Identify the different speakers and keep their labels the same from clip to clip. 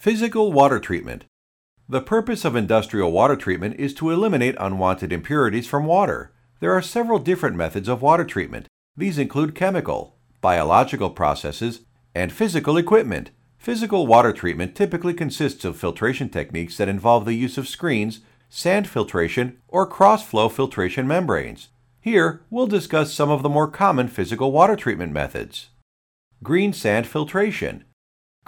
Speaker 1: Physical water treatment. The purpose of industrial water treatment is to eliminate unwanted impurities from water. There are several different methods of water treatment. These include chemical, biological processes, and physical equipment. Physical water treatment typically consists of filtration techniques that involve the use of screens, sand filtration, or cross flow filtration membranes. Here, we'll discuss some of the more common physical water treatment methods. Green sand filtration.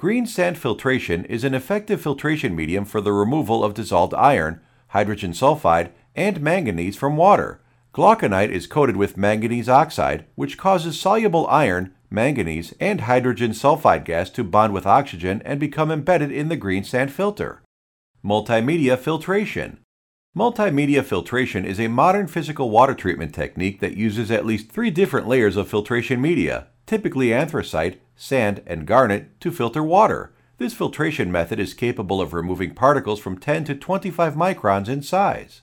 Speaker 1: Green sand filtration is an effective filtration medium for the removal of dissolved iron, hydrogen sulfide, and manganese from water. Glauconite is coated with manganese oxide, which causes soluble iron, manganese, and hydrogen sulfide gas to bond with oxygen and become embedded in the green sand filter. Multimedia filtration. Multimedia filtration is a modern physical water treatment technique that uses at least three different layers of filtration media, typically anthracite, sand, and garnet, to filter water. This filtration method is capable of removing particles from 10 to 25 microns in size.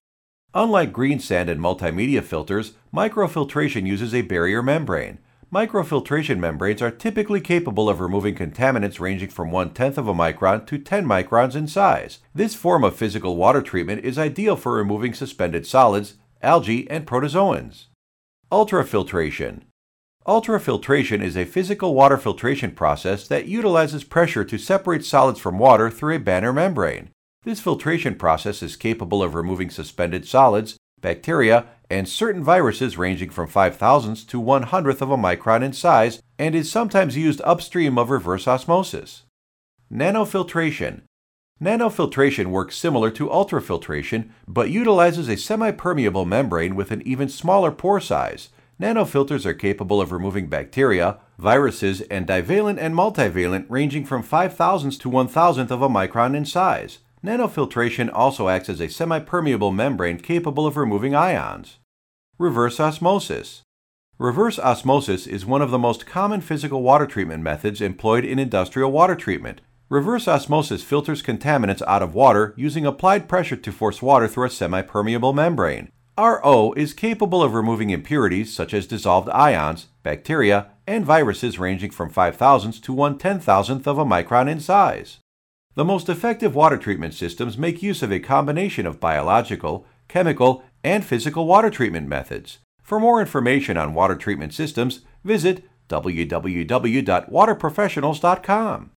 Speaker 1: Unlike green sand and multimedia filters, microfiltration uses a barrier membrane. Microfiltration membranes are typically capable of removing contaminants ranging from one tenth of a micron to 10 microns in size. This form of physical water treatment is ideal for removing suspended solids, algae, and protozoans. Ultrafiltration. Ultrafiltration is a physical water filtration process that utilizes pressure to separate solids from water through a barrier membrane. This filtration process is capable of removing suspended solids, bacteria, and certain viruses ranging from 5 thousandths to 1 hundredth of a micron in size and is sometimes used upstream of reverse osmosis. Nanofiltration. Nanofiltration works similar to ultrafiltration but utilizes a semi-permeable membrane with an even smaller pore size. Nanofilters are capable of removing bacteria, viruses, and divalent and multivalent ranging from 5 thousandths to 1 thousandth of a micron in size. Nanofiltration also acts as a semi-permeable membrane capable of removing ions. Reverse osmosis. Reverse osmosis is one of the most common physical water treatment methods employed in industrial water treatment. Reverse osmosis filters contaminants out of water using applied pressure to force water through a semi-permeable membrane. RO is capable of removing impurities such as dissolved ions, bacteria, and viruses ranging from 5 thousandths to 1 ten thousandth of a micron in size. The most effective water treatment systems make use of a combination of biological, chemical, and physical water treatment methods. For more information on water treatment systems, visit www.waterprofessionals.com.